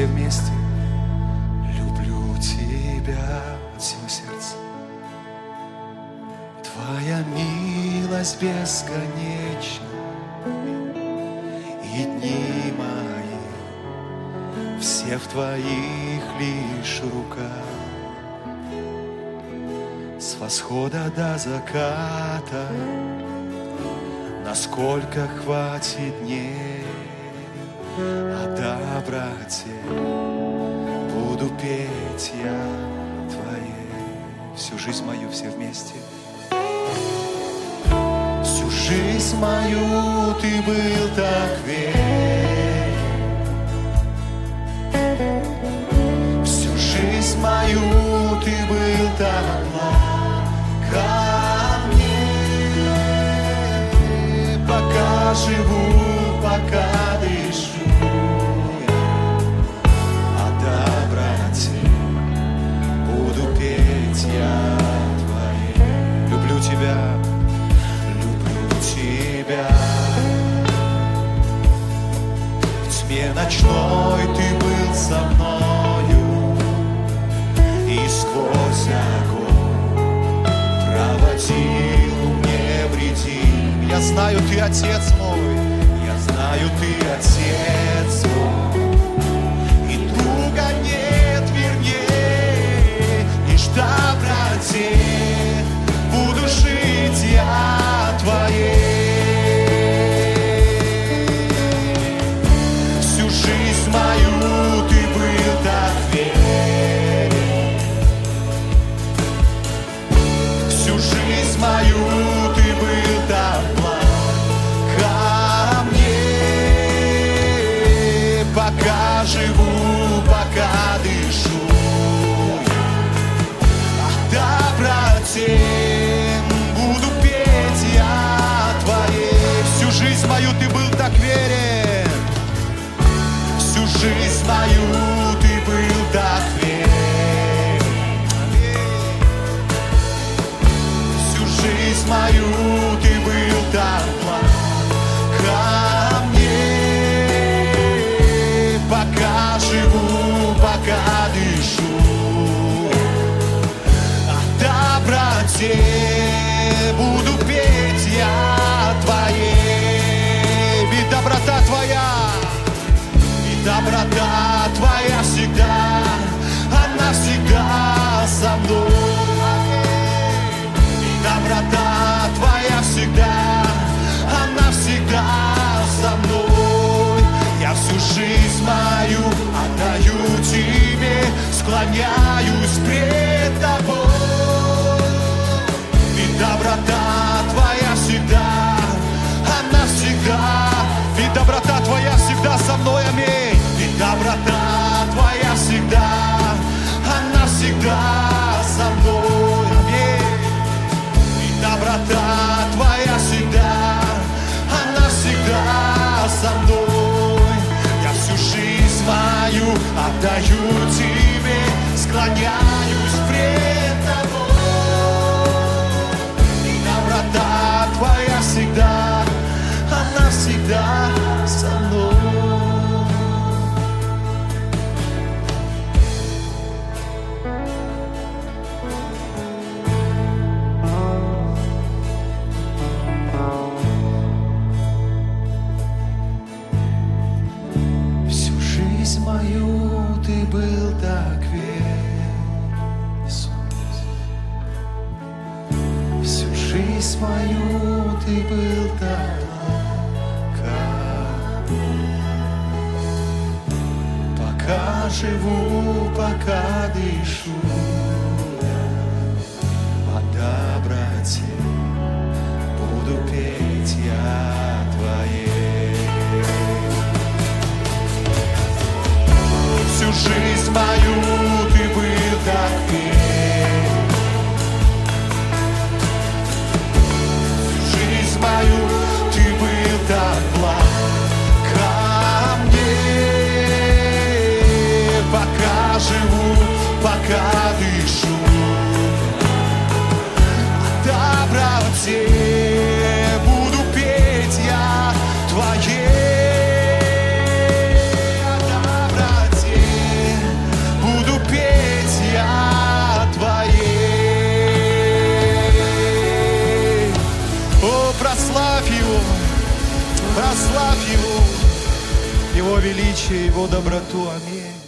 все вместе. Люблю тебя от всего сердца. Твоя милость бесконечна, и дни мои все в твоих лишь руках. С восхода до заката, насколько хватит дней, о доброте буду петь я твоей всю жизнь мою все вместе. Всю жизнь мою ты был так верен. Всю жизнь мою ты был так благ ко мне. Пока живу, пока Я знаю, ты отец мой, я знаю, ты отец мой, и друга нет вернее, лишь в доброте буду петь я твоей. Всю жизнь мою ты был так верен. Всю жизнь мою ты был так верен. Всю жизнь мою ты был так благ доброте мою отдаю тебе, склоняюсь Мою ты был так благ ко мне. Пока живу, пока дышу, о доброте буду петь я твоей. Всю жизнь мою живу, пока дышу. О доброте буду петь я твоей. О доброте буду петь я твоей. О, прославь его, прославь его, его величие, его доброту. Аминь.